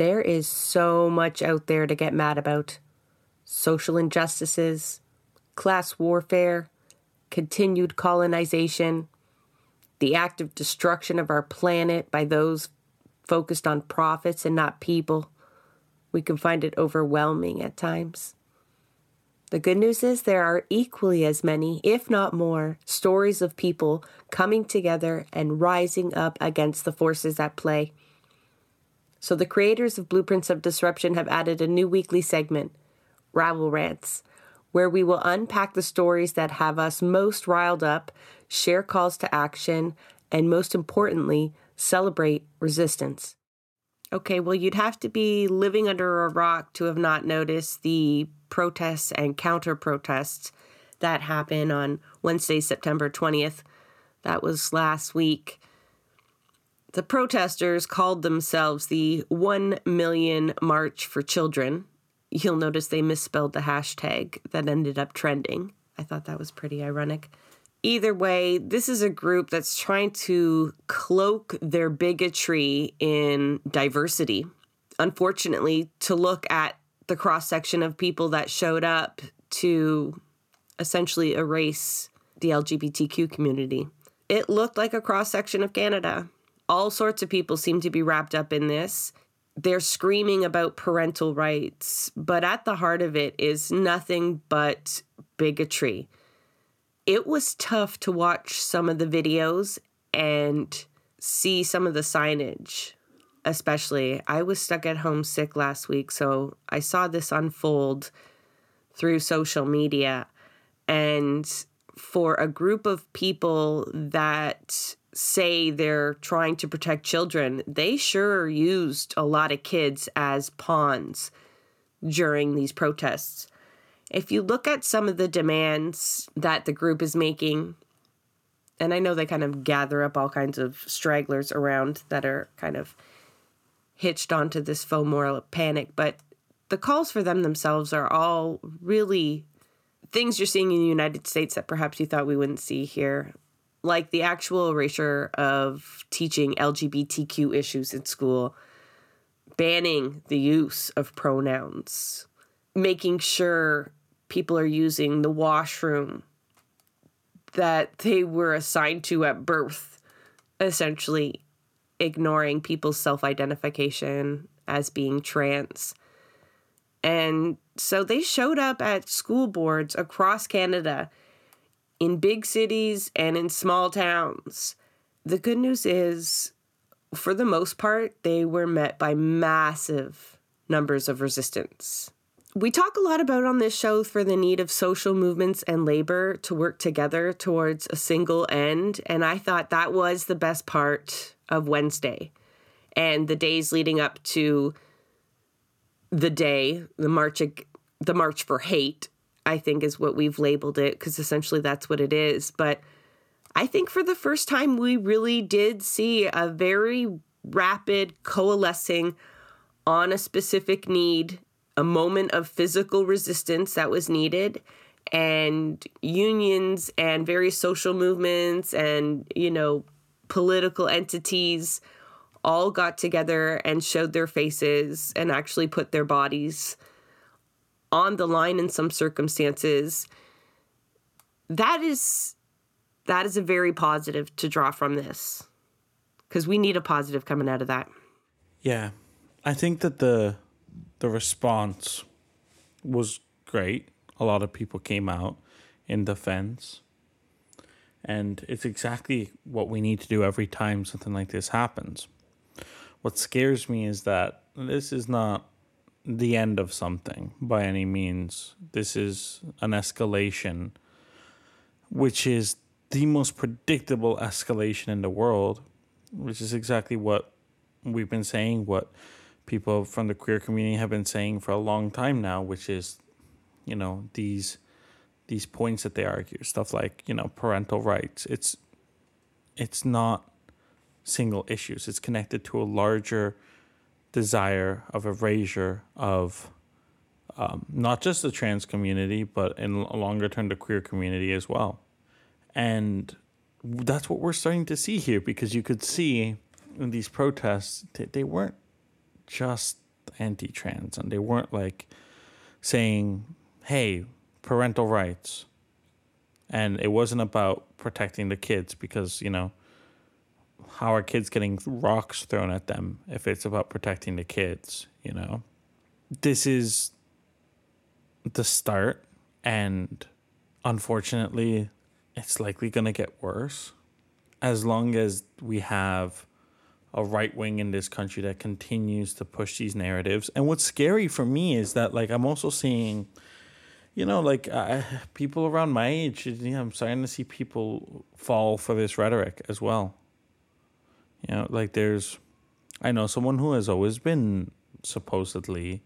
There is so much out there to get mad about social injustices, class warfare, continued colonization, the active destruction of our planet by those focused on profits and not people. We can find it overwhelming at times. The good news is there are equally as many, if not more, stories of people coming together and rising up against the forces at play. So, the creators of Blueprints of Disruption have added a new weekly segment, Rabble Rants, where we will unpack the stories that have us most riled up, share calls to action, and most importantly, celebrate resistance. Okay, well, you'd have to be living under a rock to have not noticed the protests and counter protests that happened on Wednesday, September 20th. That was last week. The protesters called themselves the 1 Million March for Children. You'll notice they misspelled the hashtag that ended up trending. I thought that was pretty ironic. Either way, this is a group that's trying to cloak their bigotry in diversity. Unfortunately, to look at the cross section of people that showed up to essentially erase the LGBTQ community, it looked like a cross section of Canada. All sorts of people seem to be wrapped up in this. They're screaming about parental rights, but at the heart of it is nothing but bigotry. It was tough to watch some of the videos and see some of the signage especially. I was stuck at home sick last week so i saw this unfold through social media. And for a group of people that say they're trying to protect children they sure used a lot of kids as pawns during these protests. If you look at some of the demands that the group is making, and I know they kind of gather up all kinds of stragglers around that are kind of hitched onto this faux moral panic, but the calls for them themselves are all really things you're seeing in the United States that perhaps you thought we wouldn't see here, like the actual erasure of teaching LGBTQ issues in school, banning the use of pronouns, making sure people are using the washroom that they were assigned to at birth, essentially ignoring people's self identification as being trans. And so they showed up at school boards across Canada in big cities and in small towns. The good news is, for the most part, they were met by massive numbers of resistance we talk a lot about on this show for the need of social movements and labor to work together towards a single end. And I thought that was the best part of Wednesday and the days leading up to the day, the march, the march for hate, I think is what we've labeled it because essentially that's what it is. But I think for the first time, we really did see a very rapid coalescing on a specific need a moment of physical resistance that was needed and unions and various social movements and you know political entities all got together and showed their faces and actually put their bodies on the line in some circumstances that is that is a very positive to draw from this because we need a positive coming out of that yeah i think that the the response was great. A lot of people came out in defense. And it's exactly what we need to do every time something like this happens. What scares me is that this is not the end of something by any means. This is an escalation, which is the most predictable escalation in the world, which is exactly what we've been saying, what people from the queer community have been saying for a long time now, which is, you know, these these points that they argue, stuff like you know parental rights. It's it's not single issues. It's connected to a larger desire of erasure of um, not just the trans community, but in a longer term, the queer community as well. And that's what we're starting to see here because you could see in these protests, they weren't just anti-trans, and they weren't like saying, "Hey, parental rights," and it wasn't about protecting the kids because you know how are kids getting rocks thrown at them if it's about protecting the kids, you know? This is the start, and unfortunately, it's likely going to get worse as long as we have a right wing in this country that continues to push these narratives. And what's scary for me is that, like, I'm also seeing, you know, like uh, people around my age, you know, I'm starting to see people fall for this rhetoric as well. You know, like there's, I know someone who has always been supposedly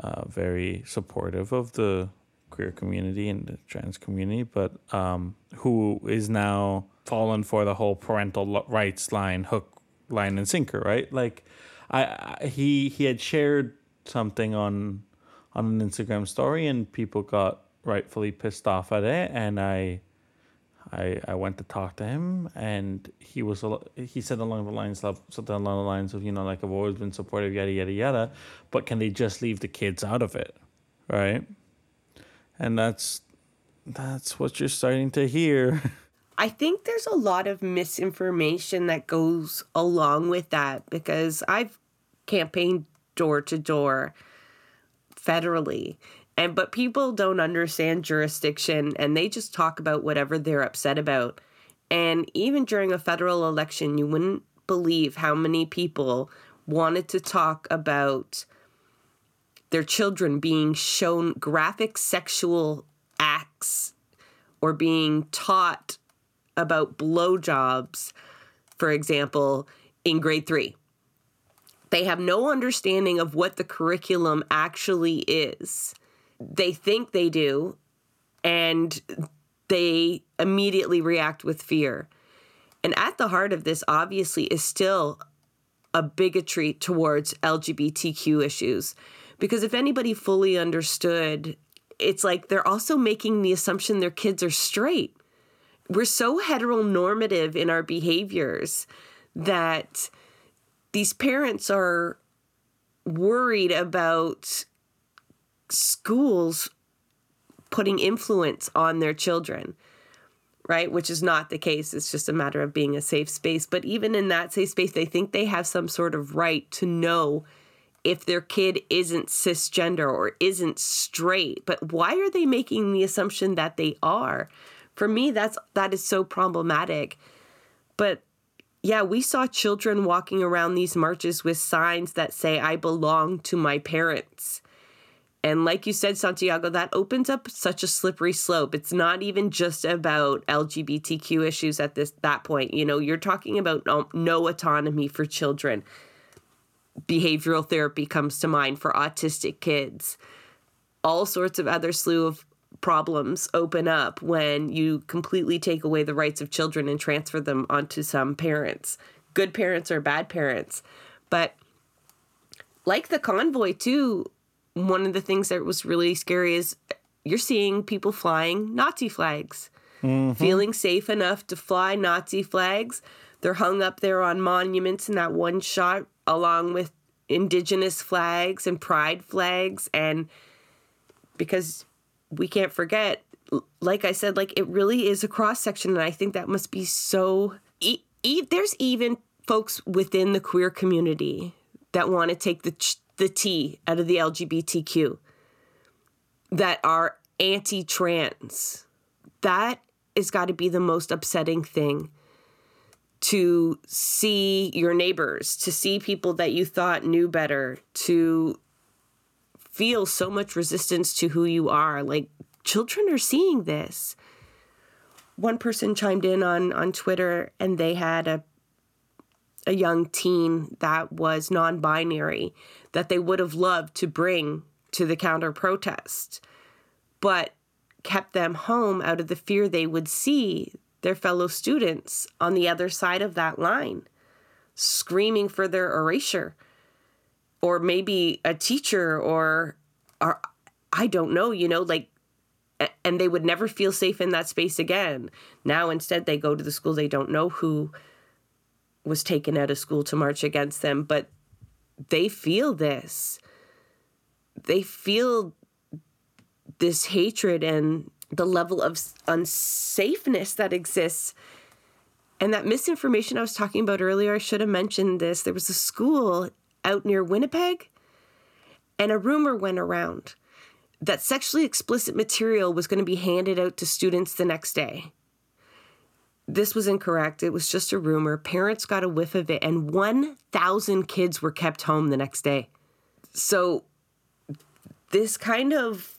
uh, very supportive of the queer community and the trans community, but um, who is now fallen for the whole parental rights line, hook, line, and sinker, right? Like, I, I he he had shared something on on an Instagram story, and people got rightfully pissed off at it, and I I, I went to talk to him, and he was he said along the lines of something along the lines of you know like I've always been supportive yada yada yada, but can they just leave the kids out of it, right? And that's that's what you're starting to hear. I think there's a lot of misinformation that goes along with that because I've campaigned door to door federally and but people don't understand jurisdiction and they just talk about whatever they're upset about. And even during a federal election, you wouldn't believe how many people wanted to talk about their children being shown graphic sexual acts or being taught about blowjobs, for example, in grade three. They have no understanding of what the curriculum actually is they think they do and they immediately react with fear. And at the heart of this, obviously, is still a bigotry towards LGBTQ issues. Because if anybody fully understood, it's like they're also making the assumption their kids are straight. We're so heteronormative in our behaviors that these parents are worried about schools putting influence on their children, right? Which is not the case. It's just a matter of being a safe space. But even in that safe space, they think they have some sort of right to know if their kid isn't cisgender or isn't straight. But why are they making the assumption that they are? For me, that's that is so problematic. But yeah, we saw children walking around these marches with signs that say, I belong to my parents. And like you said, Santiago, that opens up such a slippery slope. It's not even just about LGBTQ issues at this that point. You know, you're talking about no, no autonomy for children. Behavioral therapy comes to mind for autistic kids. All sorts of other slew of problems open up when you completely take away the rights of children and transfer them onto some parents, good parents or bad parents. But like the convoy too, one of the things that was really scary is you're seeing people flying Nazi flags, mm-hmm. feeling safe enough to fly Nazi flags. They're hung up there on monuments in that one shot, along with indigenous flags and pride flags. And because we can't forget, like I said, like it really is a cross section. And I think that must be so. E- e- there's even folks within the queer community that want to take the ch- the T out of the LGBTQ that are anti trans. That has got to be the most upsetting thing to see your neighbors, to see people that you thought knew better, to feel so much resistance to who you are. Like children are seeing this. One person chimed in on on Twitter and they had a a young teen that was non binary that they would have loved to bring to the counter protest, but kept them home out of the fear they would see their fellow students on the other side of that line screaming for their erasure or maybe a teacher or or I don't know, you know, like and they would never feel safe in that space again. Now instead they go to the school they don't know who was taken out of school to march against them, but they feel this. They feel this hatred and the level of unsafeness that exists. And that misinformation I was talking about earlier, I should have mentioned this. There was a school out near Winnipeg, and a rumor went around that sexually explicit material was going to be handed out to students the next day. This was incorrect. It was just a rumor. Parents got a whiff of it, and 1,000 kids were kept home the next day. So, this kind of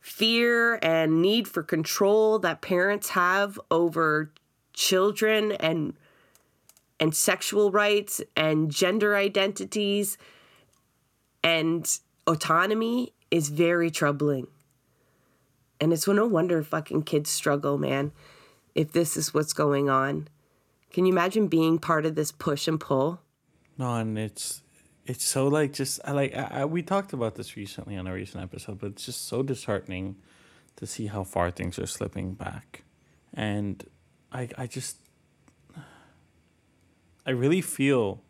fear and need for control that parents have over children and and sexual rights and gender identities and autonomy is very troubling. And it's no wonder fucking kids struggle, man, if this is what's going on. Can you imagine being part of this push and pull? No, and it's it's so like just I like I, I, we talked about this recently on a recent episode, but it's just so disheartening to see how far things are slipping back, and I I just I really feel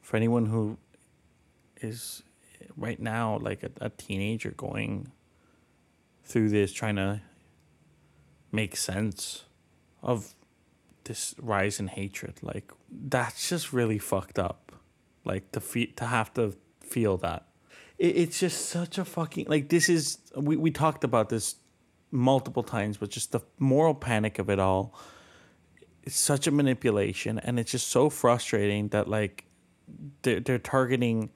for anyone who is right now like a, a teenager going through this trying to make sense of this rise in hatred like that's just really fucked up. Like to fe- to have to feel that. It, it's just such a fucking like this is we, we talked about this multiple times but just the moral panic of it all it's such a manipulation and it's just so frustrating that like they're, they're targeting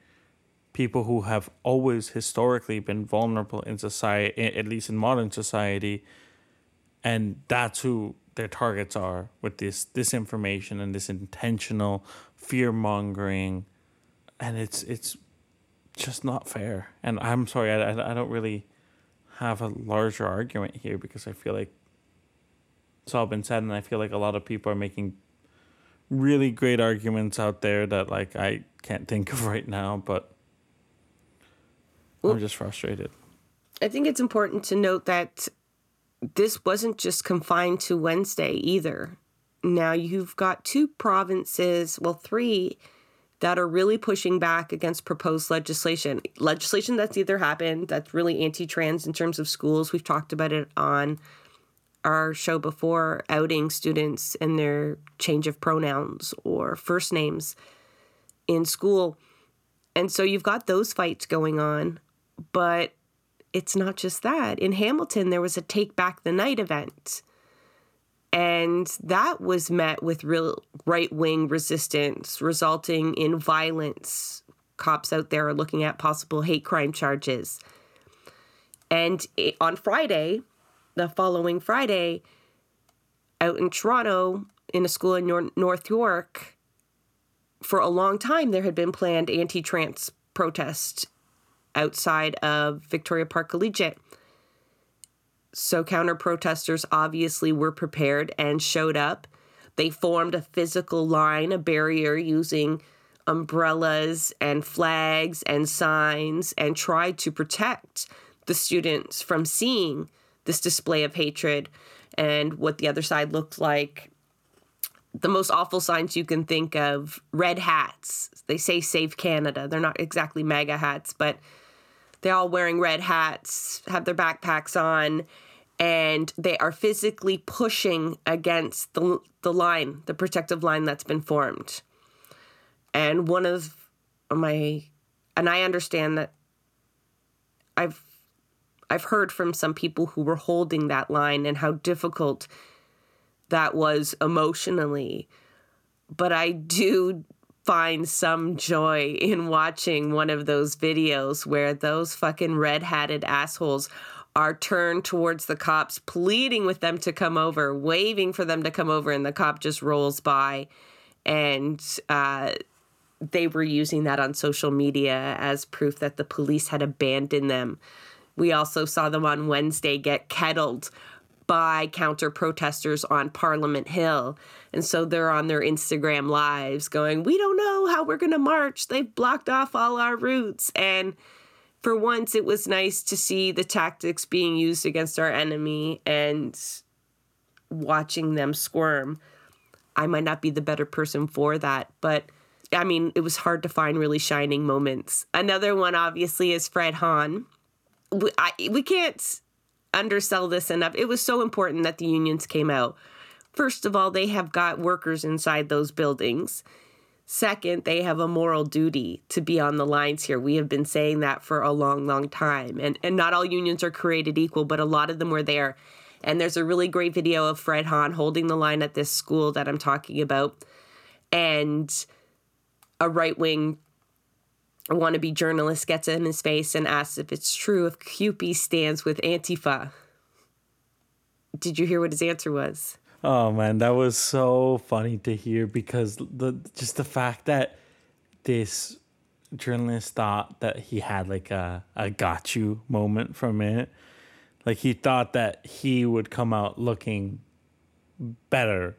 people who have always historically been vulnerable in society, at least in modern society, and that's who their targets are with this disinformation and this intentional fear mongering, and it's it's just not fair. And I'm sorry, I, I don't really have a larger argument here because I feel like it's all been said, and I feel like a lot of people are making really great arguments out there that like I can't think of right now, but well, I'm just frustrated. I think it's important to note that this wasn't just confined to Wednesday either. Now you've got two provinces, well, three, that are really pushing back against proposed legislation. Legislation that's either happened that's really anti trans in terms of schools. We've talked about it on our show before, outing students and their change of pronouns or first names in school. And so you've got those fights going on. But it's not just that. In Hamilton, there was a Take Back the Night event. And that was met with real right wing resistance, resulting in violence. Cops out there are looking at possible hate crime charges. And on Friday, the following Friday, out in Toronto, in a school in North York, for a long time there had been planned anti trans protests outside of Victoria Park Collegiate. So, counter protesters obviously were prepared and showed up. They formed a physical line, a barrier using umbrellas and flags and signs and tried to protect the students from seeing this display of hatred and what the other side looked like. The most awful signs you can think of red hats. They say Save Canada. They're not exactly MAGA hats, but they're all wearing red hats, have their backpacks on, and they are physically pushing against the, the line, the protective line that's been formed. And one of my, and I understand that I've I've heard from some people who were holding that line and how difficult that was emotionally. But I do find some joy in watching one of those videos where those fucking red hatted assholes are turned towards the cops, pleading with them to come over, waving for them to come over, and the cop just rolls by. And uh, they were using that on social media as proof that the police had abandoned them. We also saw them on Wednesday get kettled by counter protesters on Parliament Hill. And so they're on their Instagram lives going, We don't know how we're going to march. They've blocked off all our routes. And for once, it was nice to see the tactics being used against our enemy and watching them squirm. I might not be the better person for that, but I mean, it was hard to find really shining moments. Another one, obviously, is Fred Hahn. We, I, we can't undersell this enough. It was so important that the unions came out. First of all, they have got workers inside those buildings. Second, they have a moral duty to be on the lines here. We have been saying that for a long, long time. And and not all unions are created equal, but a lot of them were there. And there's a really great video of Fred Hahn holding the line at this school that I'm talking about. And a right wing wannabe journalist gets in his face and asks if it's true if CUPE stands with Antifa. Did you hear what his answer was? Oh man, that was so funny to hear because the just the fact that this journalist thought that he had like a, a got you moment from it. Like he thought that he would come out looking better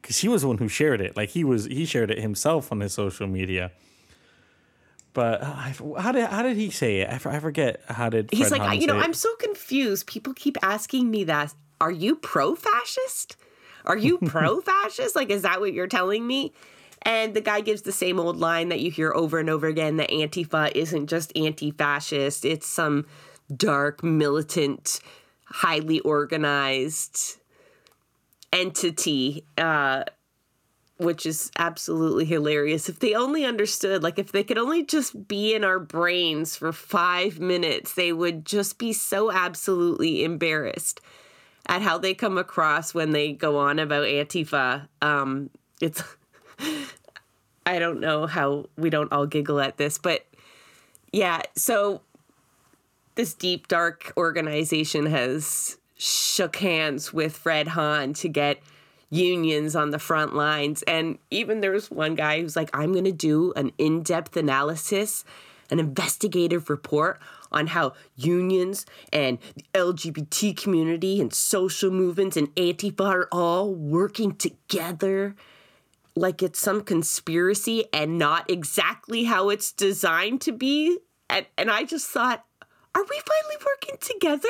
because he was the one who shared it. Like he was he shared it himself on his social media. But I, how did how did he say it? I, I forget how did He's Fred like, Hahn you know. I'm so confused. People keep asking me that. Are you pro fascist? Are you pro fascist? Like, is that what you're telling me? And the guy gives the same old line that you hear over and over again that Antifa isn't just anti fascist, it's some dark, militant, highly organized entity. Uh, which is absolutely hilarious. If they only understood, like if they could only just be in our brains for five minutes, they would just be so absolutely embarrassed at how they come across when they go on about Antifa. Um, it's, I don't know how we don't all giggle at this, but yeah, so this deep, dark organization has shook hands with Fred Hahn to get unions on the front lines. And even there was one guy who's like, I'm going to do an in depth analysis, an investigative report on how unions and the LGBT community and social movements and Antifa are all working together like it's some conspiracy and not exactly how it's designed to be. And, and I just thought, are we finally working together?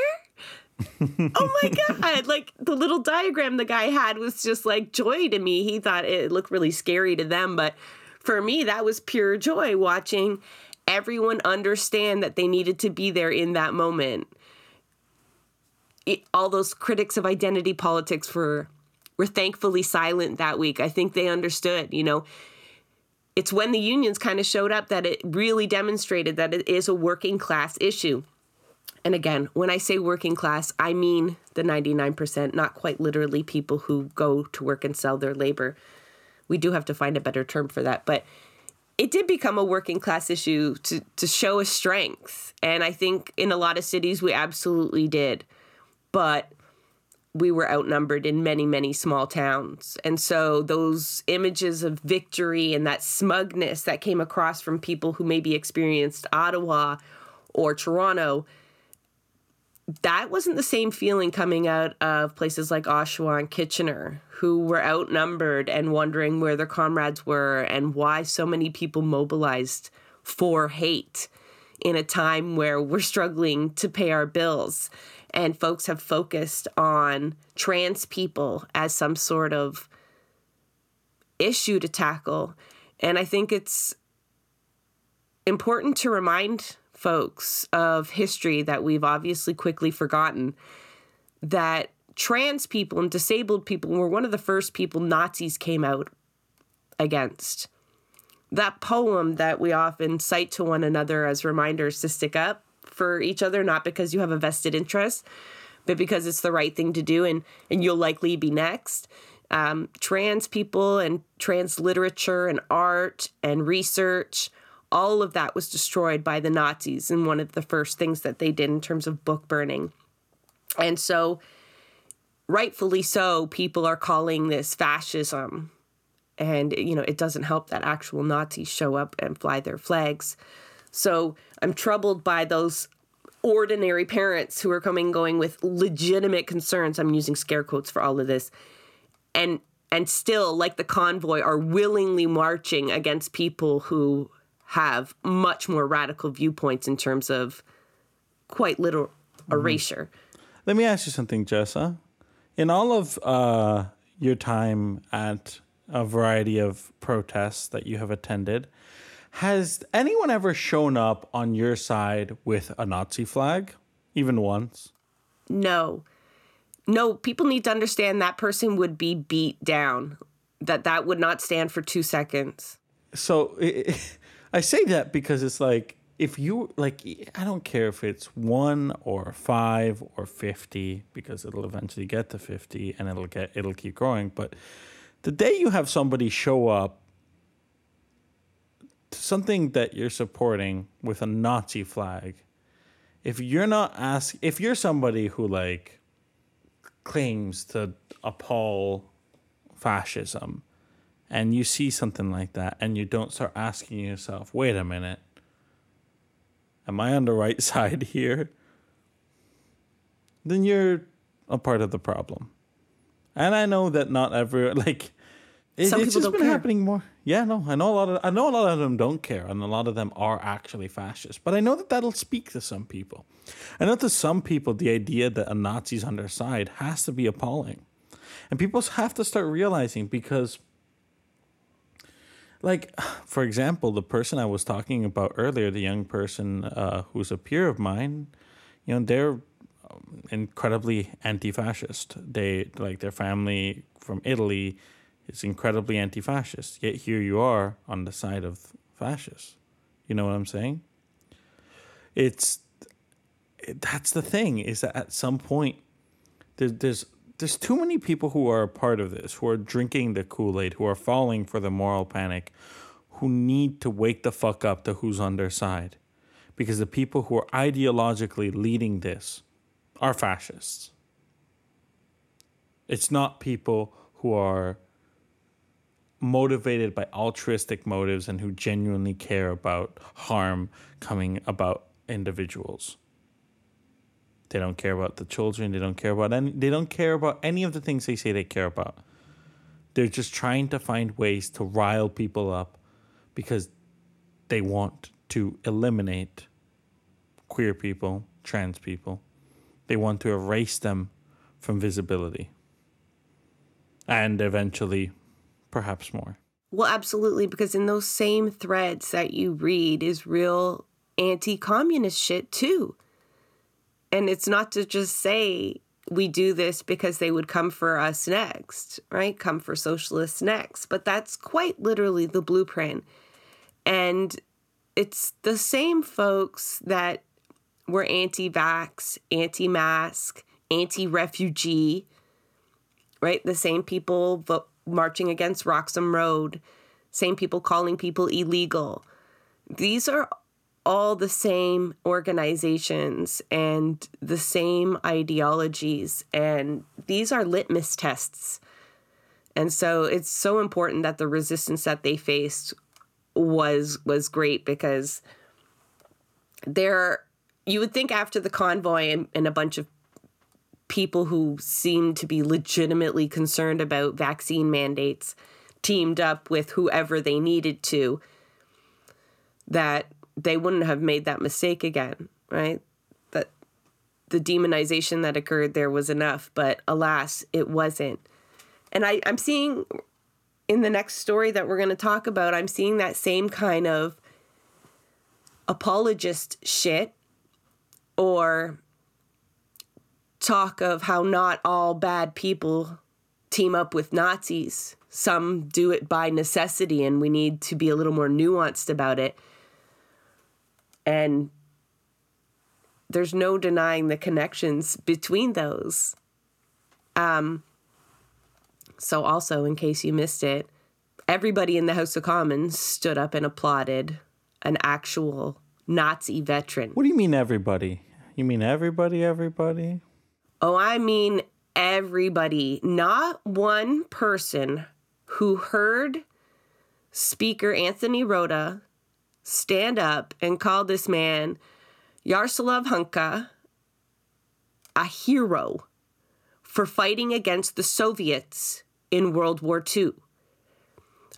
Oh my god. Like the little diagram the guy had was just like joy to me. He thought it looked really scary to them but for me that was pure joy watching everyone understand that they needed to be there in that moment. It, all those critics of identity politics were were thankfully silent that week. I think they understood you know. It's when the unions kind of showed up that it really demonstrated that it is a working class issue and again, when I say working class, I mean the 99%, not quite literally people who go to work and sell their labor. We do have to find a better term for that. But it did become a working class issue to, to show a strength. And I think in a lot of cities we absolutely did. But we were outnumbered in many, many small towns. And so those images of victory and that smugness that came across from people who maybe experienced Ottawa or Toronto that wasn't the same feeling coming out of places like Oshawa and Kitchener, who were outnumbered and wondering where their comrades were and why so many people mobilized for hate in a time where we're struggling to pay our bills. And folks have focused on trans people as some sort of issue to tackle. And I think it's important to remind folks of history that we've obviously quickly forgotten that trans people and disabled people were one of the first people Nazis came out against. That poem that we often cite to one another as reminders to stick up for each other, not because you have a vested interest, but because it's the right thing to do and, and you'll likely be next. Um, trans people and trans literature and art and research all of that was destroyed by the Nazis and one of the first things that they did in terms of book burning. And so, rightfully so, people are calling this fascism. And, you know, it doesn't help that actual Nazis show up and fly their flags. So I'm troubled by those ordinary parents who are coming going with legitimate concerns. I'm using scare quotes for all of this. And and still like the convoy are willingly marching against people who have much more radical viewpoints in terms of quite literal erasure. Let me ask you something, Jessa. In all of uh, your time at a variety of protests that you have attended. Has anyone ever shown up on your side with a Nazi flag, even once? No. No, people need to understand that person would be beat down. That that would not stand for 2 seconds. So I say that because it's like if you like I don't care if it's 1 or 5 or 50 because it'll eventually get to 50 and it'll get it'll keep growing, but the day you have somebody show up to something that you're supporting with a Nazi flag, if you're not ask if you're somebody who like claims to appall fascism and you see something like that and you don't start asking yourself, wait a minute, am I on the right side here? Then you're a part of the problem. And I know that not every like it, Some it's people just been care. happening more. Yeah, no, I know a lot of I know a lot of them don't care, and a lot of them are actually fascist. But I know that that'll speak to some people. I know to some people the idea that a Nazi's on their side has to be appalling, and people have to start realizing because, like, for example, the person I was talking about earlier, the young person uh, who's a peer of mine, you know, they're um, incredibly anti-fascist. They like their family from Italy is incredibly anti-fascist. Yet here you are on the side of fascists. You know what I'm saying? It's that's the thing is that at some point there's there's there's too many people who are a part of this, who are drinking the Kool-Aid, who are falling for the moral panic, who need to wake the fuck up to who's on their side. Because the people who are ideologically leading this are fascists. It's not people who are motivated by altruistic motives and who genuinely care about harm coming about individuals. They don't care about the children, they don't care about any they don't care about any of the things they say they care about. They're just trying to find ways to rile people up because they want to eliminate queer people, trans people. They want to erase them from visibility. And eventually, perhaps more. Well, absolutely, because in those same threads that you read is real anti communist shit too. And it's not to just say we do this because they would come for us next, right? Come for socialists next. But that's quite literally the blueprint. And it's the same folks that were anti vax, anti mask, anti refugee, right? The same people vo- marching against Roxham Road, same people calling people illegal. These are all the same organizations and the same ideologies, and these are litmus tests. And so it's so important that the resistance that they faced was was great because there you would think after the convoy and, and a bunch of people who seemed to be legitimately concerned about vaccine mandates teamed up with whoever they needed to that they wouldn't have made that mistake again right that the demonization that occurred there was enough but alas it wasn't and I, i'm seeing in the next story that we're going to talk about i'm seeing that same kind of apologist shit or talk of how not all bad people team up with Nazis. Some do it by necessity, and we need to be a little more nuanced about it. And there's no denying the connections between those. Um, so, also, in case you missed it, everybody in the House of Commons stood up and applauded an actual Nazi veteran. What do you mean everybody? You mean everybody, everybody? Oh, I mean everybody, not one person who heard Speaker Anthony Rota stand up and call this man Yaroslav Hunka a hero for fighting against the Soviets in World War II.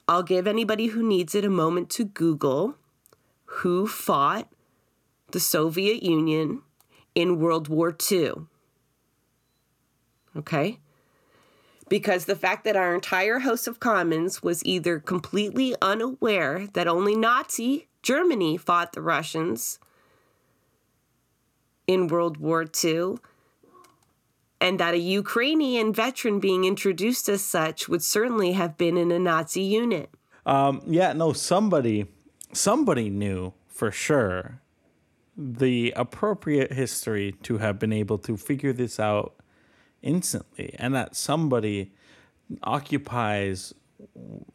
I'll give anybody who needs it a moment to Google who fought the Soviet Union in World War II. Okay? Because the fact that our entire House of Commons was either completely unaware that only Nazi Germany fought the Russians in World War II, and that a Ukrainian veteran being introduced as such would certainly have been in a Nazi unit. Um, yeah, no, somebody, somebody knew for sure the appropriate history to have been able to figure this out instantly, and that somebody occupies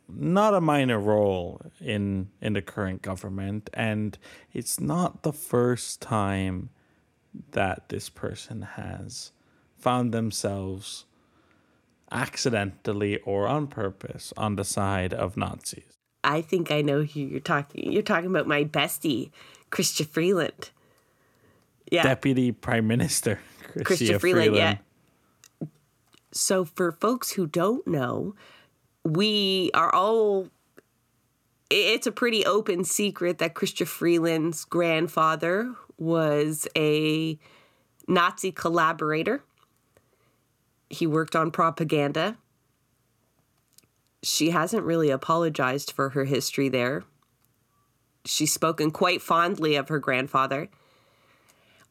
not a minor role in in the current government, and it's not the first time that this person has found themselves accidentally or on purpose on the side of Nazis. I think I know who you're talking. You're talking about my bestie, Chrystia Freeland. Yeah. Deputy Prime Minister Chrystia Freeland, Freeland. Yeah. So for folks who don't know, we are all it's a pretty open secret that Chrystia Freeland's grandfather was a Nazi collaborator. He worked on propaganda. She hasn't really apologized for her history there. She's spoken quite fondly of her grandfather.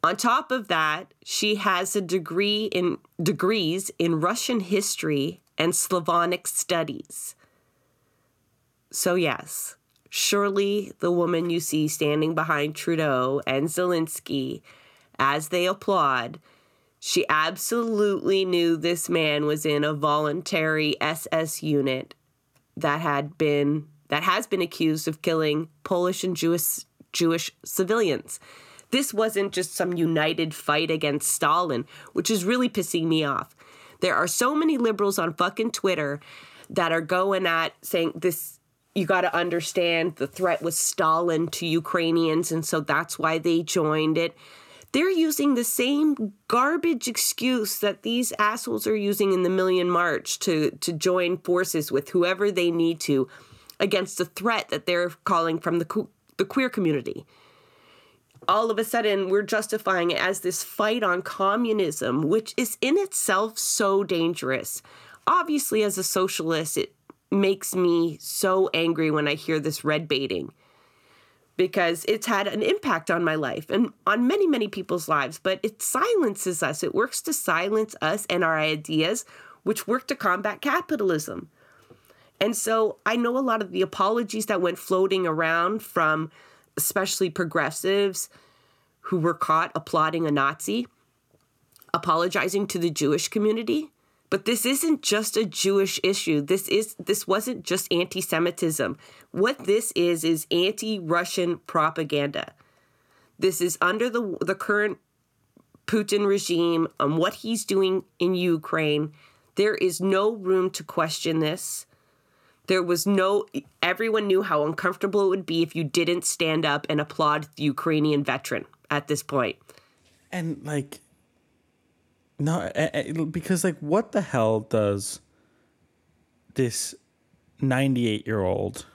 On top of that, she has a degree in degrees in Russian history and Slavonic studies. So yes, surely the woman you see standing behind Trudeau and Zelensky as they applaud, she absolutely knew this man was in a voluntary SS unit that had been that has been accused of killing Polish and Jewish Jewish civilians. This wasn't just some united fight against Stalin, which is really pissing me off. There are so many liberals on fucking Twitter that are going at saying this you got to understand the threat was Stalin to Ukrainians, and so that's why they joined it. They're using the same garbage excuse that these assholes are using in the Million March to, to join forces with whoever they need to against the threat that they're calling from the, the queer community. All of a sudden, we're justifying it as this fight on communism, which is in itself so dangerous. Obviously, as a socialist, it makes me so angry when I hear this red baiting because it's had an impact on my life and on many, many people's lives. But it silences us, it works to silence us and our ideas, which work to combat capitalism. And so I know a lot of the apologies that went floating around from especially progressives who were caught applauding a Nazi, apologizing to the Jewish community. But this isn't just a Jewish issue. This is this wasn't just anti-Semitism. What this is is anti-Russian propaganda. This is under the the current Putin regime and what he's doing in Ukraine. There is no room to question this. There was no everyone knew how uncomfortable it would be if you didn't stand up and applaud the Ukrainian veteran at this point. And like no, eh, eh, because like, what the hell does this ninety-eight-year-old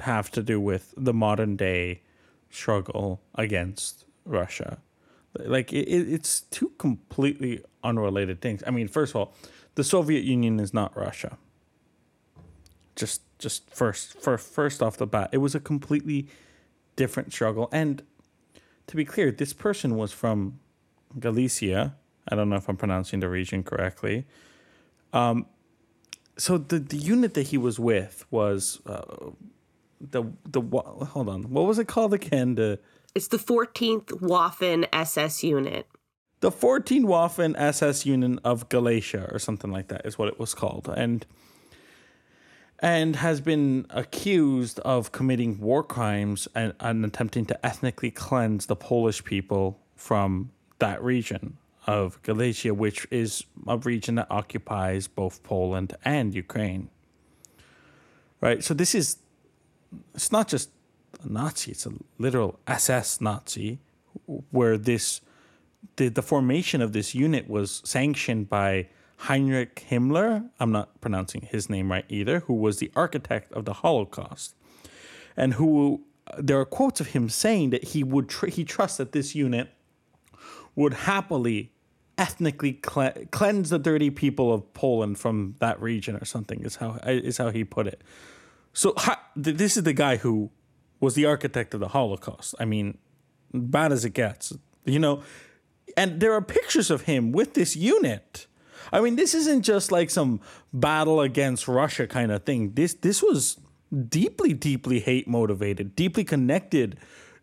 have to do with the modern day struggle against Russia? Like, it, it's two completely unrelated things. I mean, first of all, the Soviet Union is not Russia. Just, just first, for first off the bat, it was a completely different struggle. And to be clear, this person was from Galicia I don't know if I'm pronouncing the region correctly. Um, so the the unit that he was with was uh, the the hold on, what was it called again? The it's the 14th Waffen SS unit. The 14th Waffen SS unit of Galicia, or something like that, is what it was called, and and has been accused of committing war crimes and, and attempting to ethnically cleanse the Polish people from that region of Galicia, which is a region that occupies both Poland and Ukraine. Right? So this is it's not just a Nazi, it's a literal SS Nazi where this the, the formation of this unit was sanctioned by Heinrich Himmler, I'm not pronouncing his name right either, who was the architect of the Holocaust. And who uh, there are quotes of him saying that he would tr- he trusts that this unit would happily ethnically cle- cleanse the dirty people of Poland from that region or something is how is how he put it. So ha, this is the guy who was the architect of the Holocaust. I mean, bad as it gets, you know. And there are pictures of him with this unit. I mean, this isn't just like some battle against Russia kind of thing. This this was deeply, deeply hate motivated, deeply connected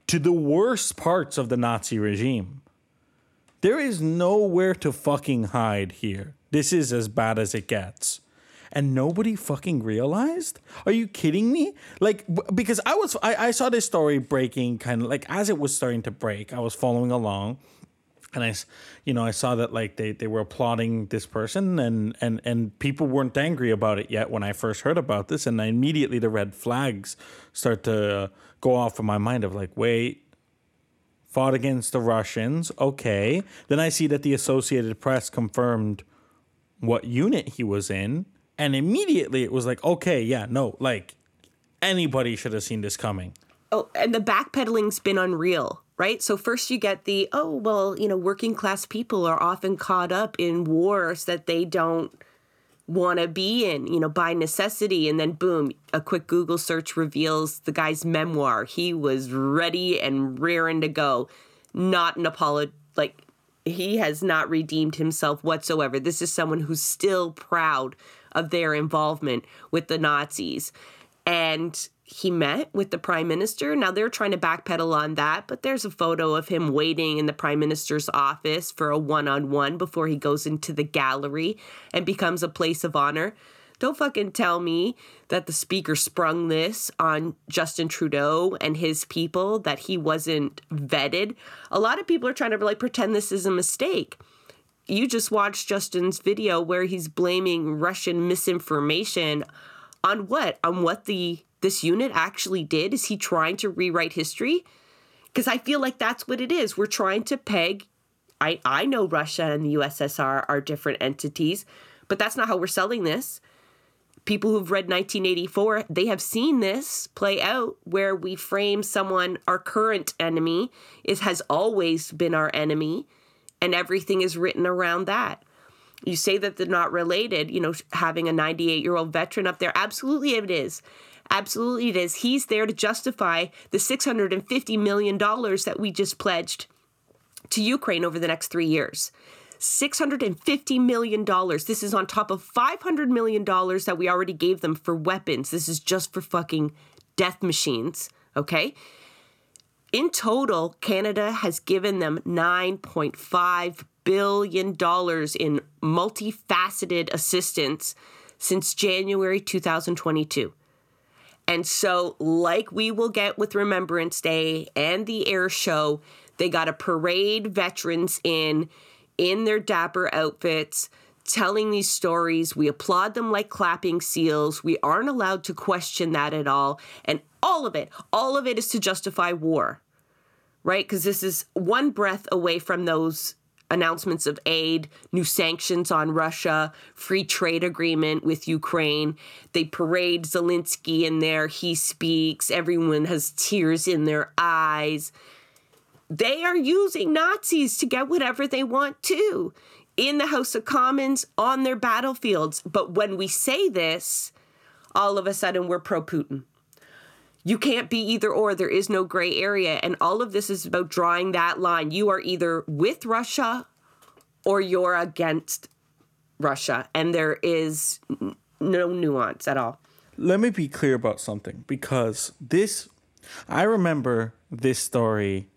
to the worst parts of the Nazi regime. There is nowhere to fucking hide here. This is as bad as it gets. And nobody fucking realized? Are you kidding me? Like, because I was, I, I saw this story breaking kind of like as it was starting to break, I was following along and I, you know, I saw that like they, they were applauding this person, and and and people weren't angry about it yet when I first heard about this, and I immediately the red flags start to uh, go off in my mind of like, wait, fought against the Russians, okay. Then I see that the Associated Press confirmed what unit he was in, and immediately it was like, okay, yeah, no, like anybody should have seen this coming. Oh, and the backpedaling's been unreal right? So first you get the oh well, you know, working class people are often caught up in wars that they don't want to be in, you know, by necessity and then boom, a quick Google search reveals the guy's memoir. He was ready and raring to go. Not an apology like he has not redeemed himself whatsoever. This is someone who's still proud of their involvement with the Nazis. And he met with the prime minister. Now they're trying to backpedal on that, but there's a photo of him waiting in the prime minister's office for a one on one before he goes into the gallery and becomes a place of honor. Don't fucking tell me that the speaker sprung this on Justin Trudeau and his people, that he wasn't vetted. A lot of people are trying to like pretend this is a mistake. You just watched Justin's video where he's blaming Russian misinformation on what? On what the this unit actually did? Is he trying to rewrite history? Because I feel like that's what it is. We're trying to peg. I, I know Russia and the USSR are different entities, but that's not how we're selling this. People who've read 1984, they have seen this play out where we frame someone, our current enemy is has always been our enemy, and everything is written around that. You say that they're not related, you know, having a 98 year old veteran up there. Absolutely, it is. Absolutely, it is. He's there to justify the $650 million that we just pledged to Ukraine over the next three years. $650 million. This is on top of $500 million that we already gave them for weapons. This is just for fucking death machines, okay? In total, Canada has given them $9.5 billion dollars in multifaceted assistance since January 2022. And so, like we will get with Remembrance Day and the air show, they got to parade veterans in in their dapper outfits telling these stories. We applaud them like clapping seals. We aren't allowed to question that at all. And all of it, all of it is to justify war, right? Because this is one breath away from those announcements of aid, new sanctions on Russia, free trade agreement with Ukraine. They parade Zelensky in there. He speaks. Everyone has tears in their eyes. They are using Nazis to get whatever they want to in the House of Commons on their battlefields. But when we say this, all of a sudden we're pro Putin. You can't be either or. There is no gray area. And all of this is about drawing that line. You are either with Russia or you're against Russia. And there is no nuance at all. Let me be clear about something because this, I remember this story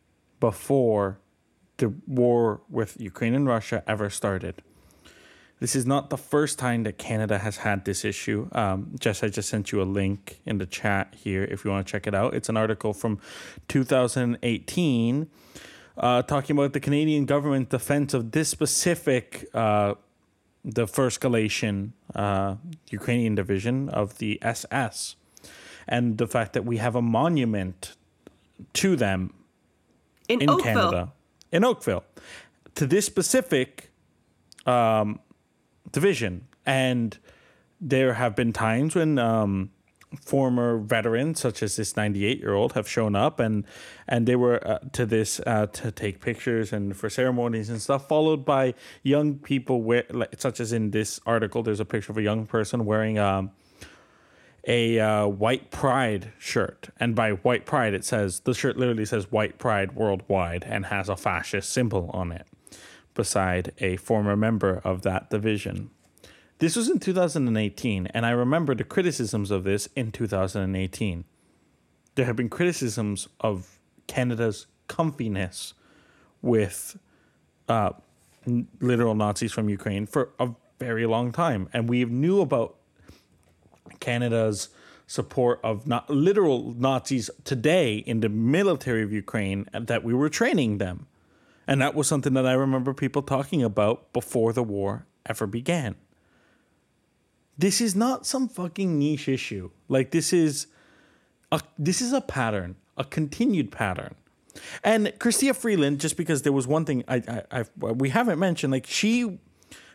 before the war with Ukraine and Russia ever started. This is not the first time that Canada has had this issue. Um, Jess, I just sent you a link in the chat here if you want to check it out. It's an article from 2018 uh, talking about the Canadian government defense of this specific, uh, the first Galician uh, Ukrainian division of the SS, and the fact that we have a monument to them in, in Canada, in Oakville, to this specific. Um, division. And there have been times when um, former veterans, such as this 98 year old, have shown up and and they were uh, to this uh, to take pictures and for ceremonies and stuff, followed by young people, where, like, such as in this article, there's a picture of a young person wearing um, a uh, white pride shirt. And by white pride, it says the shirt literally says white pride worldwide and has a fascist symbol on it beside a former member of that division. This was in 2018, and I remember the criticisms of this in 2018. There have been criticisms of Canada's comfiness with uh, literal Nazis from Ukraine for a very long time, and we knew about Canada's support of not literal Nazis today in the military of Ukraine and that we were training them. And that was something that I remember people talking about before the war ever began. This is not some fucking niche issue. Like this is a this is a pattern, a continued pattern. And Chrystia Freeland, just because there was one thing I, I, I we haven't mentioned, like she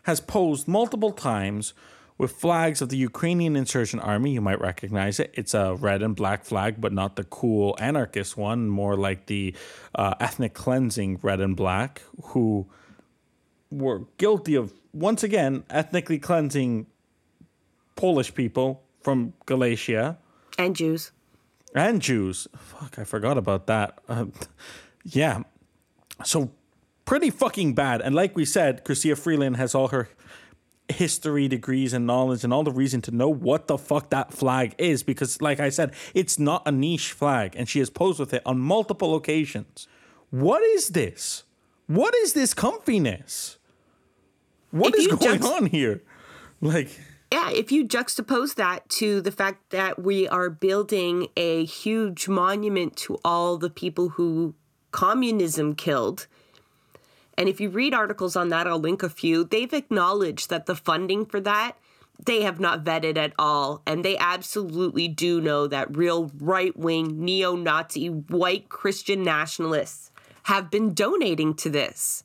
has posed multiple times with flags of the Ukrainian insurgent army. You might recognize it. It's a red and black flag, but not the cool anarchist one, more like the uh, ethnic cleansing red and black, who were guilty of, once again, ethnically cleansing Polish people from Galicia. And Jews. And Jews. Fuck, I forgot about that. Uh, yeah. So pretty fucking bad. And like we said, Chrystia Freeland has all her history degrees and knowledge and all the reason to know what the fuck that flag is because like I said it's not a niche flag and she has posed with it on multiple occasions. What is this? What is this comfiness? What if is going juxt- on here? Like yeah, if you juxtapose that to the fact that we are building a huge monument to all the people who communism killed, and if you read articles on that, I'll link a few. They've acknowledged that the funding for that they have not vetted at all. And they absolutely do know that real right wing, neo Nazi, white Christian nationalists have been donating to this.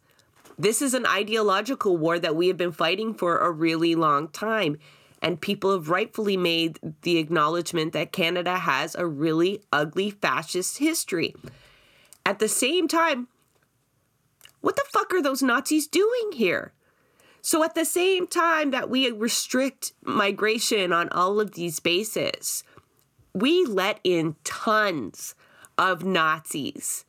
This is an ideological war that we have been fighting for a really long time. And people have rightfully made the acknowledgement that Canada has a really ugly fascist history. At the same time, what the fuck are those Nazis doing here? So, at the same time that we restrict migration on all of these bases, we let in tons of Nazis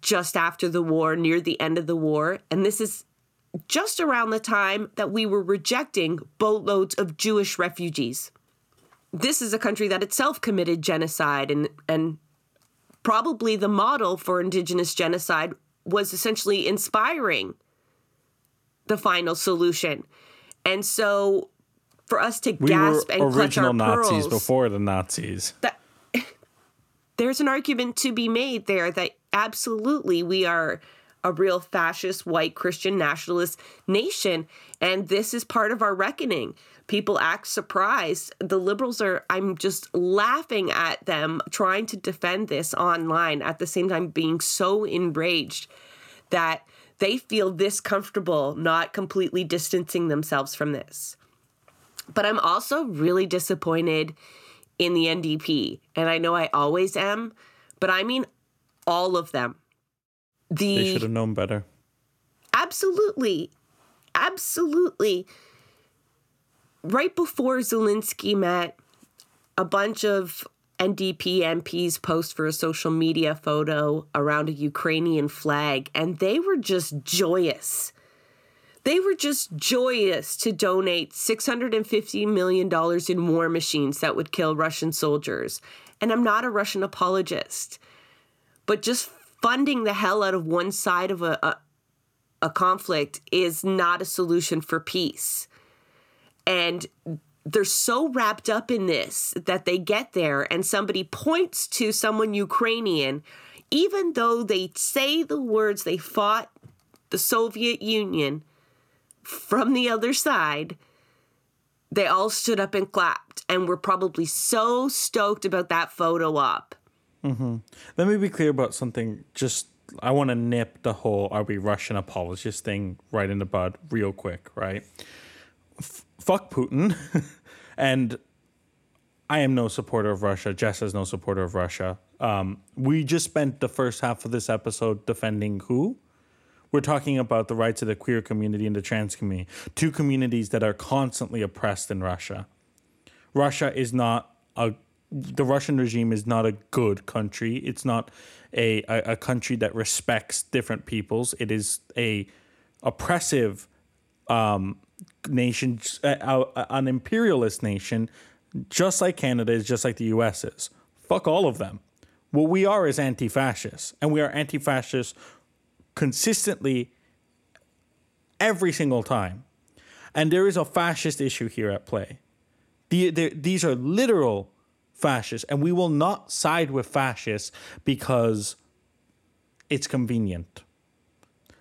just after the war, near the end of the war. And this is just around the time that we were rejecting boatloads of Jewish refugees. This is a country that itself committed genocide and, and probably the model for indigenous genocide was essentially inspiring the final solution. And so for us to we gasp and clutch our Nazis pearls, before the Nazis. That, there's an argument to be made there that absolutely we are a real fascist white Christian nationalist nation and this is part of our reckoning. People act surprised. The liberals are I'm just laughing at them trying to defend this online at the same time being so enraged that they feel this comfortable not completely distancing themselves from this. But I'm also really disappointed in the NDP. And I know I always am, but I mean all of them. The They should have known better. Absolutely. Absolutely. Right before Zelensky met, a bunch of NDP MPs post for a social media photo around a Ukrainian flag, and they were just joyous. They were just joyous to donate $650 million in war machines that would kill Russian soldiers. And I'm not a Russian apologist, but just funding the hell out of one side of a, a, a conflict is not a solution for peace. And they're so wrapped up in this that they get there and somebody points to someone Ukrainian, even though they say the words they fought the Soviet Union from the other side, they all stood up and clapped and were probably so stoked about that photo op. Mm-hmm. Let me be clear about something. Just I want to nip the whole "Are we Russian apologist?" thing right in the bud, real quick, right? Fuck Putin. and I am no supporter of Russia. Jess is no supporter of Russia. Um, we just spent the first half of this episode defending who? We're talking about the rights of the queer community and the trans community, two communities that are constantly oppressed in Russia. Russia is not a the Russian regime is not a good country. It's not a, a, a country that respects different peoples. It is a oppressive um, nation, uh, an imperialist nation, just like Canada is, just like the U.S. is. Fuck all of them. What we are is anti-fascists, and we are anti-fascists consistently every single time. And there is a fascist issue here at play. The, the, these are literal fascists, and we will not side with fascists because it's convenient.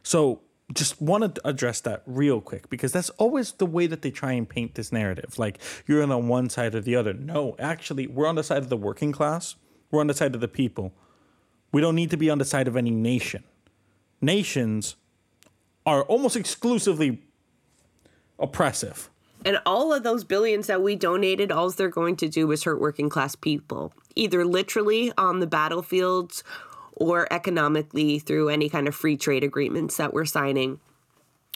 So, just want to address that real quick because that's always the way that they try and paint this narrative. Like you're on one side or the other. No, actually, we're on the side of the working class, we're on the side of the people. We don't need to be on the side of any nation. Nations are almost exclusively oppressive. And all of those billions that we donated, all they're going to do is hurt working class people, either literally on the battlefields or economically through any kind of free trade agreements that we're signing.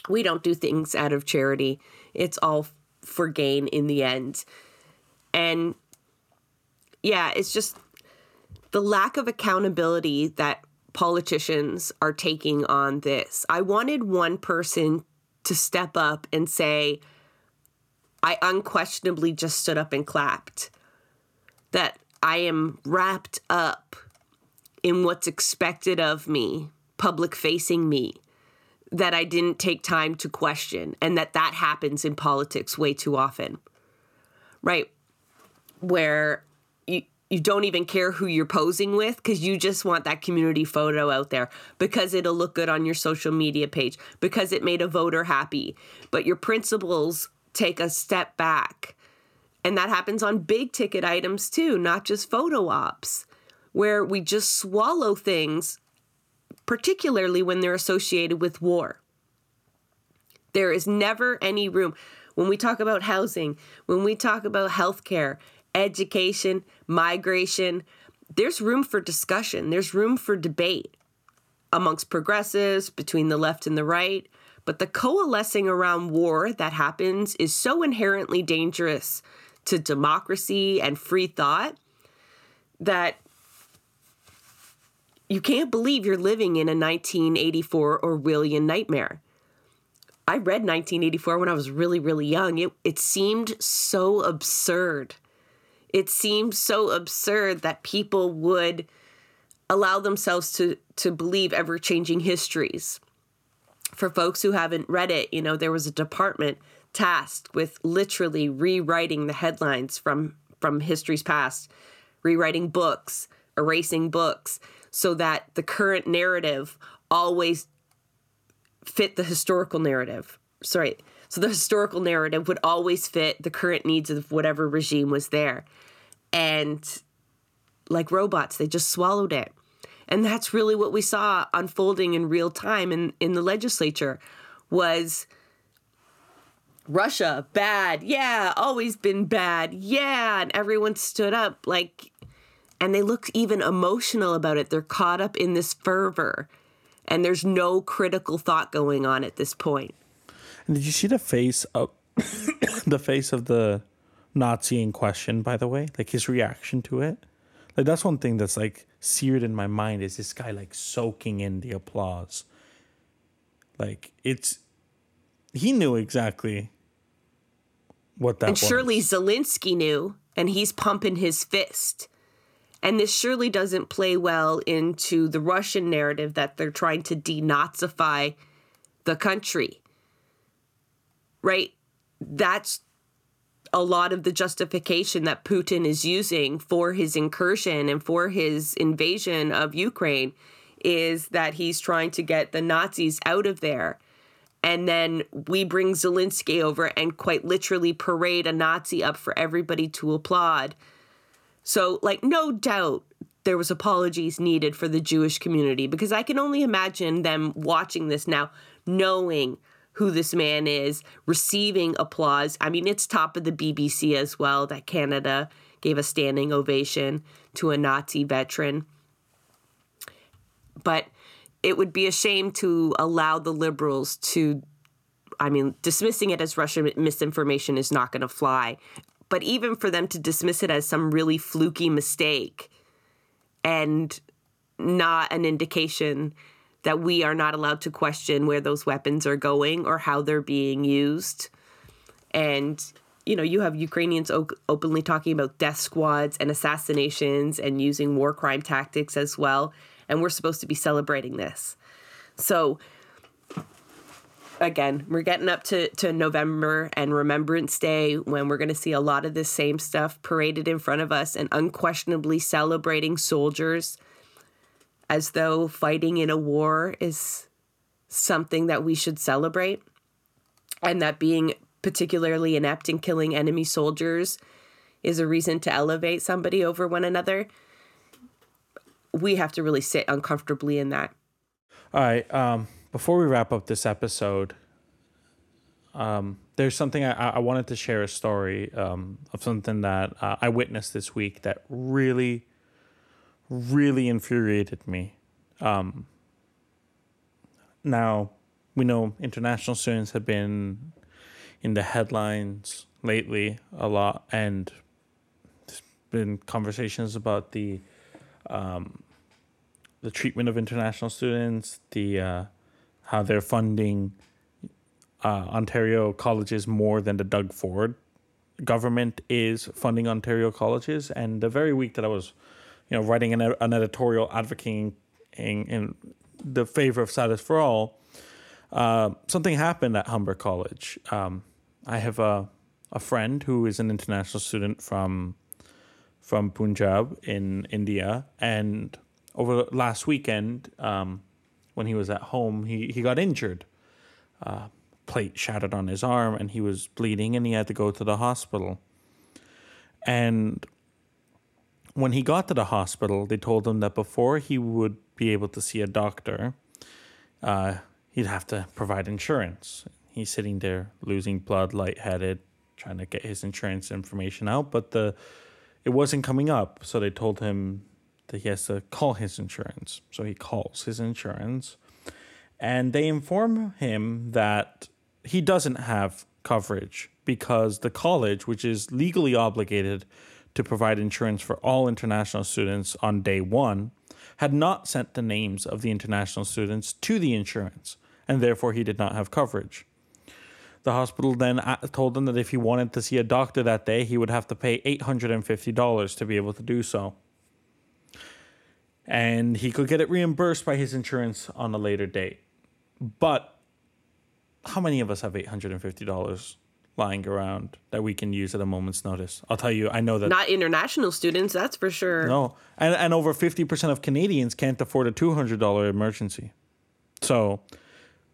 We don't do things out of charity, it's all for gain in the end. And yeah, it's just the lack of accountability that politicians are taking on this. I wanted one person to step up and say, I unquestionably just stood up and clapped. That I am wrapped up in what's expected of me, public facing me, that I didn't take time to question, and that that happens in politics way too often. Right? Where you, you don't even care who you're posing with because you just want that community photo out there because it'll look good on your social media page because it made a voter happy. But your principles take a step back. And that happens on big ticket items too, not just photo ops, where we just swallow things, particularly when they're associated with war. There is never any room. When we talk about housing, when we talk about healthcare, education, migration, there's room for discussion, there's room for debate amongst progressives, between the left and the right. But the coalescing around war that happens is so inherently dangerous to democracy and free thought that you can't believe you're living in a 1984 Orwellian nightmare. I read 1984 when I was really, really young. It, it seemed so absurd. It seemed so absurd that people would allow themselves to, to believe ever changing histories for folks who haven't read it, you know, there was a department tasked with literally rewriting the headlines from from history's past, rewriting books, erasing books so that the current narrative always fit the historical narrative. Sorry. So the historical narrative would always fit the current needs of whatever regime was there. And like robots, they just swallowed it. And that's really what we saw unfolding in real time in, in the legislature was Russia, bad. Yeah, always been bad. Yeah. And everyone stood up like, and they look even emotional about it. They're caught up in this fervor, and there's no critical thought going on at this point. And did you see the face of the face of the Nazi in question? By the way, like his reaction to it. Like that's one thing that's like seared in my mind is this guy like soaking in the applause. Like it's he knew exactly what that and was. surely Zelensky knew, and he's pumping his fist. And this surely doesn't play well into the Russian narrative that they're trying to denazify the country. Right? That's a lot of the justification that Putin is using for his incursion and for his invasion of Ukraine is that he's trying to get the Nazis out of there. And then we bring Zelensky over and quite literally parade a Nazi up for everybody to applaud. So, like, no doubt there was apologies needed for the Jewish community because I can only imagine them watching this now, knowing who this man is, receiving applause. I mean, it's top of the BBC as well that Canada gave a standing ovation to a Nazi veteran. But it would be a shame to allow the liberals to I mean, dismissing it as Russian misinformation is not going to fly. But even for them to dismiss it as some really fluky mistake and not an indication that we are not allowed to question where those weapons are going or how they're being used. And, you know, you have Ukrainians o- openly talking about death squads and assassinations and using war crime tactics as well. And we're supposed to be celebrating this. So, again, we're getting up to, to November and Remembrance Day when we're going to see a lot of this same stuff paraded in front of us and unquestionably celebrating soldiers as though fighting in a war is something that we should celebrate and that being particularly inept in killing enemy soldiers is a reason to elevate somebody over one another. We have to really sit uncomfortably in that. All right. Um, before we wrap up this episode, um, there's something I, I wanted to share a story um, of something that uh, I witnessed this week that really, really infuriated me. Um, now, we know international students have been in the headlines lately a lot, and there's been conversations about the um, the treatment of international students, the uh, how they're funding uh, Ontario colleges more than the Doug Ford government is funding Ontario colleges. And the very week that I was, you know, writing an, an editorial advocating in, in the favor of status for all, uh, something happened at Humber College. Um, I have a a friend who is an international student from from Punjab in India, and over last weekend, um, when he was at home, he, he got injured. Uh, plate shattered on his arm, and he was bleeding, and he had to go to the hospital. And when he got to the hospital, they told him that before he would be able to see a doctor, uh, he'd have to provide insurance. He's sitting there losing blood, lightheaded, trying to get his insurance information out, but the it wasn't coming up. So they told him that he has to call his insurance. So he calls his insurance and they inform him that he doesn't have coverage because the college, which is legally obligated to provide insurance for all international students on day one, had not sent the names of the international students to the insurance, and therefore he did not have coverage. The hospital then uh, told him that if he wanted to see a doctor that day, he would have to pay $850 to be able to do so and he could get it reimbursed by his insurance on a later date. But how many of us have $850 lying around that we can use at a moment's notice? I'll tell you, I know that. Not international students, that's for sure. No. And, and over 50% of Canadians can't afford a $200 emergency. So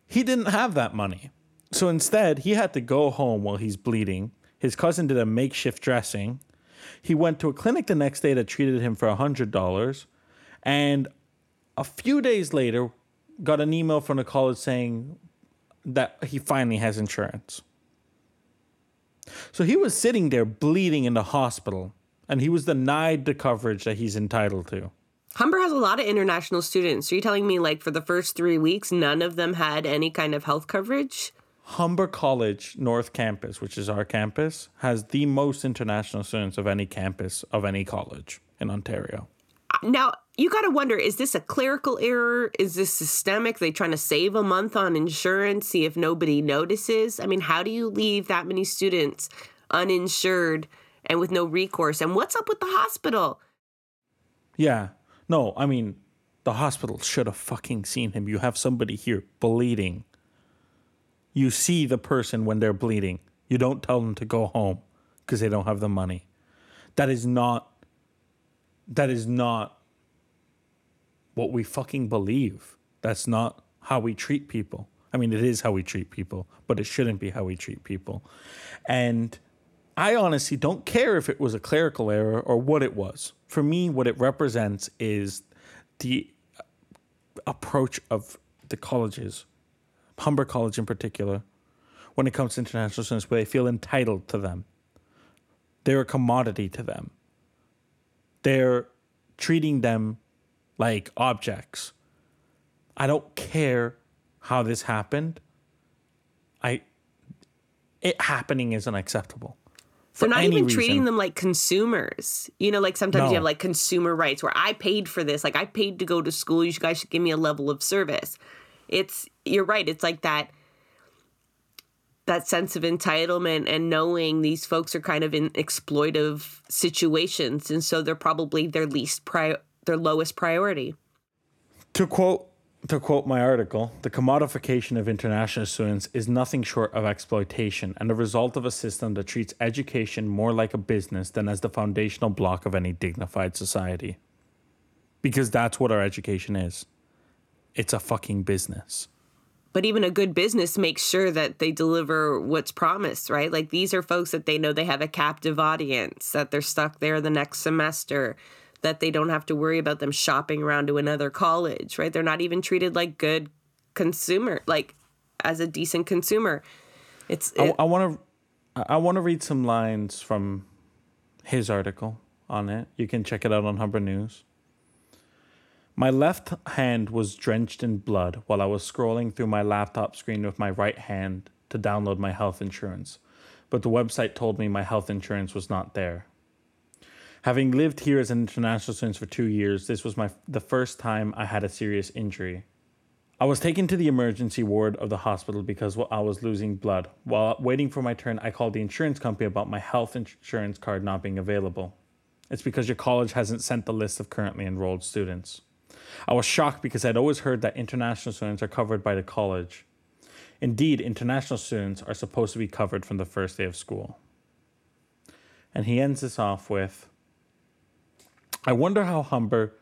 he didn't have that money. So instead, he had to go home while he's bleeding. His cousin did a makeshift dressing. He went to a clinic the next day that treated him for $100 and a few days later, got an email from the college saying that he finally has insurance. So he was sitting there bleeding in the hospital, and he was denied the coverage that he's entitled to. Humber has a lot of international students. Are you telling me, like, for the first three weeks, none of them had any kind of health coverage? Humber College North Campus, which is our campus, has the most international students of any campus of any college in Ontario. Now, you got to wonder is this a clerical error? Is this systemic? Are they trying to save a month on insurance, see if nobody notices? I mean, how do you leave that many students uninsured and with no recourse? And what's up with the hospital? Yeah. No, I mean, the hospital should have fucking seen him. You have somebody here bleeding. You see the person when they're bleeding. You don't tell them to go home because they don't have the money. That is not that is not what we fucking believe. That's not how we treat people. I mean, it is how we treat people, but it shouldn't be how we treat people. And I honestly don't care if it was a clerical error or what it was. For me, what it represents is the approach of the colleges, Humber College in particular, when it comes to international students, where they feel entitled to them. They're a commodity to them they're treating them like objects. I don't care how this happened. I it happening is unacceptable. They're not even treating reason. them like consumers. You know, like sometimes No. you have like consumer rights where I paid for this. Like I paid to go to school. You guys should give me a level of service. It's you're right. It's like that that sense of entitlement and knowing these folks are kind of in exploitive situations and so they're probably their least pri- their lowest priority. To quote to quote my article, the commodification of international students is nothing short of exploitation and the result of a system that treats education more like a business than as the foundational block of any dignified society. Because that's what our education is. It's a fucking business. But even a good business makes sure that they deliver what's promised, right? Like these are folks that they know they have a captive audience, that they're stuck there the next semester, that they don't have to worry about them shopping around to another college, right? They're not even treated like good consumer, like as a decent consumer. It's it, I want to I want to read some lines from his article on it. You can check it out on Humber News. My left hand was drenched in blood while I was scrolling through my laptop screen with my right hand to download my health insurance, but the website told me my health insurance was not there. Having lived here as an international student for 2 years, this was my the first time I had a serious injury. I was taken to the emergency ward of the hospital because I was losing blood. While waiting for my turn, I called the insurance company about my health insurance card not being available. It's because your college hasn't sent the list of currently enrolled students. I was shocked because I'd always heard that international students are covered by the college. Indeed, international students are supposed to be covered from the first day of school. And he ends this off with I wonder how Humber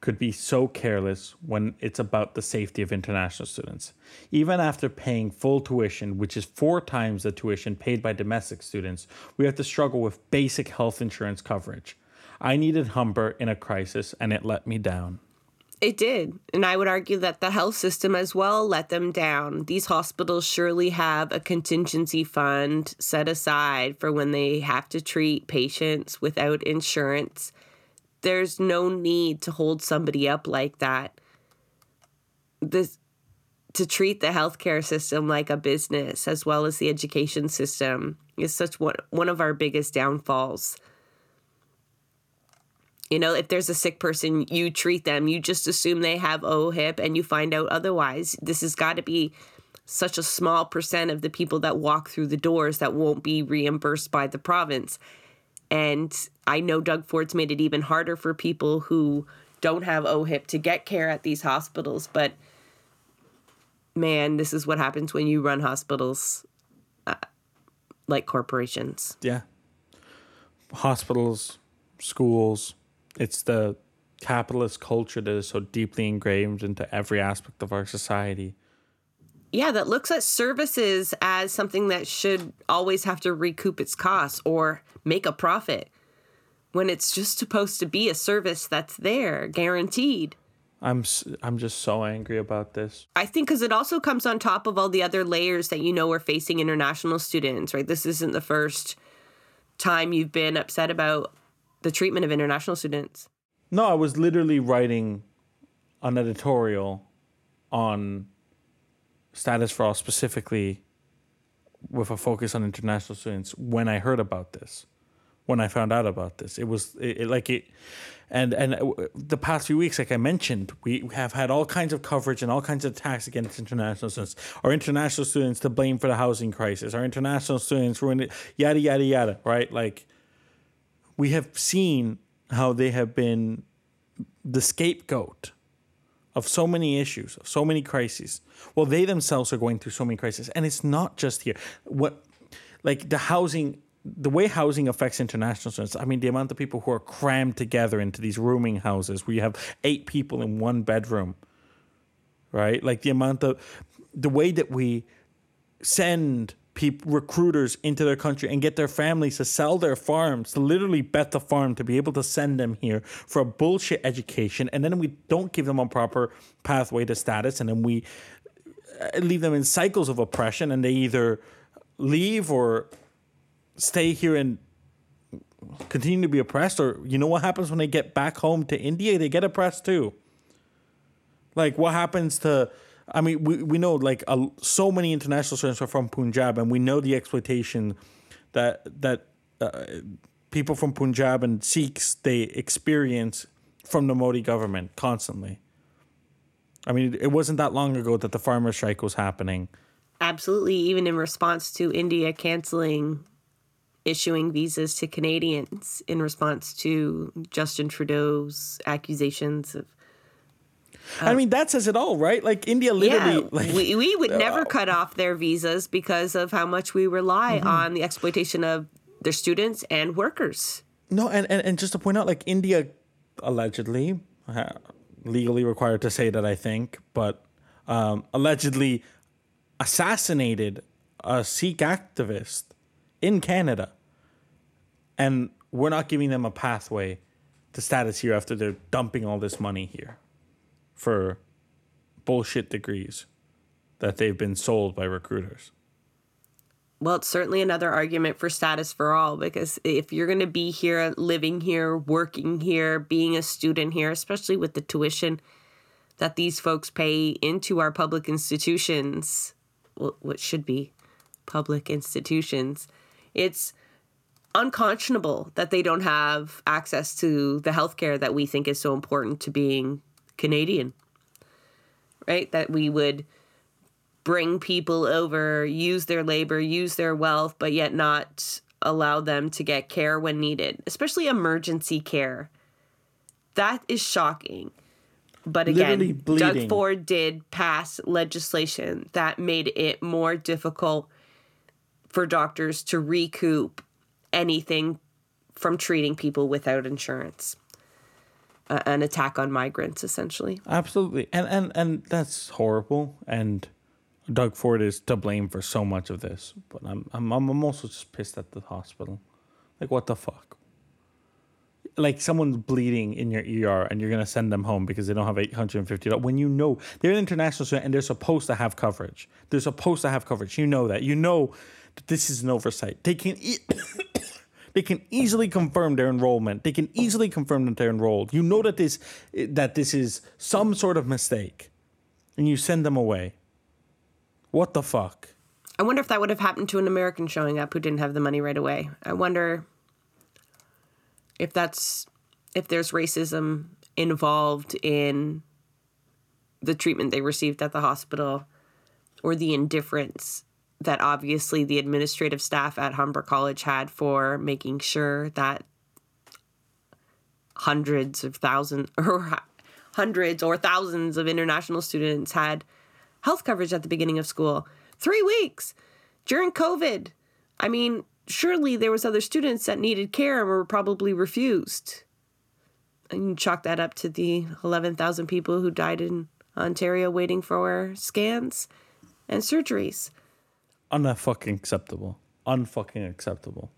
could be so careless when it's about the safety of international students. Even after paying full tuition, which is four times the tuition paid by domestic students, we have to struggle with basic health insurance coverage. I needed Humber in a crisis and it let me down. It did. And I would argue that the health system as well let them down. These hospitals surely have a contingency fund set aside for when they have to treat patients without insurance. There's no need to hold somebody up like that. This to treat the healthcare system like a business as well as the education system is such one one of our biggest downfalls. You know, if there's a sick person, you treat them. You just assume they have OHIP and you find out otherwise. This has got to be such a small percent of the people that walk through the doors that won't be reimbursed by the province. And I know Doug Ford's made it even harder for people who don't have OHIP to get care at these hospitals. But man, this is what happens when you run hospitals uh, like corporations. Yeah. Hospitals, schools, it's the capitalist culture that is so deeply ingrained into every aspect of our society. Yeah, that looks at services as something that should always have to recoup its costs or make a profit when it's just supposed to be a service that's there, guaranteed. I'm I'm just so angry about this. I think because it also comes on top of all the other layers that you know we're facing international students, right? This isn't the first time you've been upset about the treatment of international students. No, I was literally writing an editorial on status for all specifically with a focus on international students when I heard about this. When I found out about this, it was it, it- like it, and and uh, the past few weeks, like I mentioned, we have had all kinds of coverage and all kinds of attacks against international students. Our international students to blame for the housing crisis. Our international students ruined it. Yada yada yada. Right? Like we have seen how they have been the scapegoat of so many issues, of so many crises. Well, they themselves are going through so many crises, and it's not just here. What, like the housing, the way housing affects international students. I mean, the amount of people who are crammed together into these rooming houses where you have eight people in one bedroom, right? Like the amount of, the way that we send people recruiters into their country and get their families to sell their farms to literally bet the farm to be able to send them here for a bullshit education and then we don't give them a proper pathway to status and then we uh, leave them in cycles of oppression and they either leave or stay here and continue to be oppressed, or you know what happens when they get back home to India? They get oppressed too. Like what happens to? I mean, we we know like uh, so many international students are from Punjab, and we know the exploitation that that uh, people from Punjab and Sikhs they experience from the Modi government constantly. I mean, it wasn't that long ago that the farmer strike was happening. Absolutely, even in response to India canceling issuing visas to Canadians in response to Justin Trudeau's accusations of I mean, that says it all, right? Like India literally, yeah, like we, we would never cut off their visas because of how much we rely Mm-hmm. on the exploitation of their students and workers. no, and, and and just to point out, like India allegedly uh, legally required to say that, I think, but um, allegedly assassinated a Sikh activist in Canada, and we're not giving them a pathway to status here after they're dumping all this money here for bullshit degrees that they've been sold by recruiters. Well, it's certainly another argument for status for all because if you're going to be here, living here, working here, being a student here, especially with the tuition that these folks pay into our public institutions, what should be public institutions, it's unconscionable that they don't have access to the healthcare that we think is so important to being Canadian. Right? That we would bring people over, use their labor, use their wealth, but yet not allow them to get care when needed, especially emergency care. That is shocking. But again. Doug Ford did pass legislation that made it more difficult for doctors to recoup anything from treating people without insurance. An attack on migrants, essentially. Absolutely, and and and that's horrible. And Doug Ford is to blame for so much of this. But I'm I'm I'm also just pissed at the hospital. Like what the fuck? Like someone's bleeding in your ER and you're gonna send them home because they don't have eight hundred and fifty dollars. When you know they're an international student and they're supposed to have coverage. They're supposed to have coverage. You know that. You know that this is an oversight. They can. E- they can easily confirm their enrollment. They can easily confirm that they're enrolled. You know that this that this is some sort of mistake, and you send them away. What the fuck? I wonder if that would have happened to an American showing up who didn't have the money right away. I wonder if that's if there's racism involved in the treatment they received at the hospital or the indifference that obviously the administrative staff at Humber College had for making sure that hundreds of thousands or hundreds or thousands of international students had health coverage at the beginning of school. 3 weeks during COVID. I mean, surely there was other students that needed care and were probably refused. And you chalk that up to the 11,000 people who died in Ontario waiting for scans and surgeries. Unfucking acceptable. Unfucking acceptable.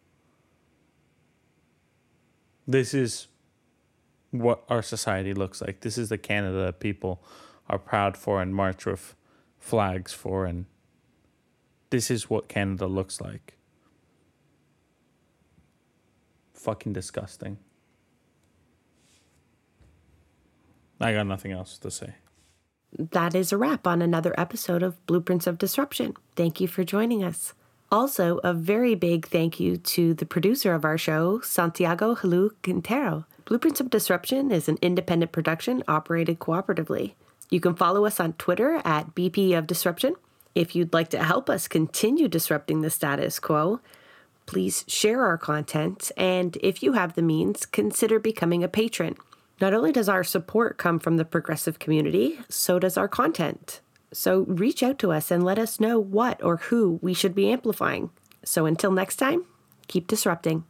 This is what our society looks like. This is the Canada that people are proud for and march with flags for and this is what Canada looks like. Fucking disgusting. I got nothing else to say. That is a wrap on another episode of Blueprints of Disruption. Thank you for joining us. Also, a very big thank you to the producer of our show, Santiago Halu Quintero. Blueprints of Disruption is an independent production operated cooperatively. You can follow us on Twitter at BP of Disruption. If you'd like to help us continue disrupting the status quo, please share our content, and if you have the means, consider becoming a patron. Not only does our support come from the progressive community, so does our content. So reach out to us and let us know what or who we should be amplifying. So until next time, keep disrupting.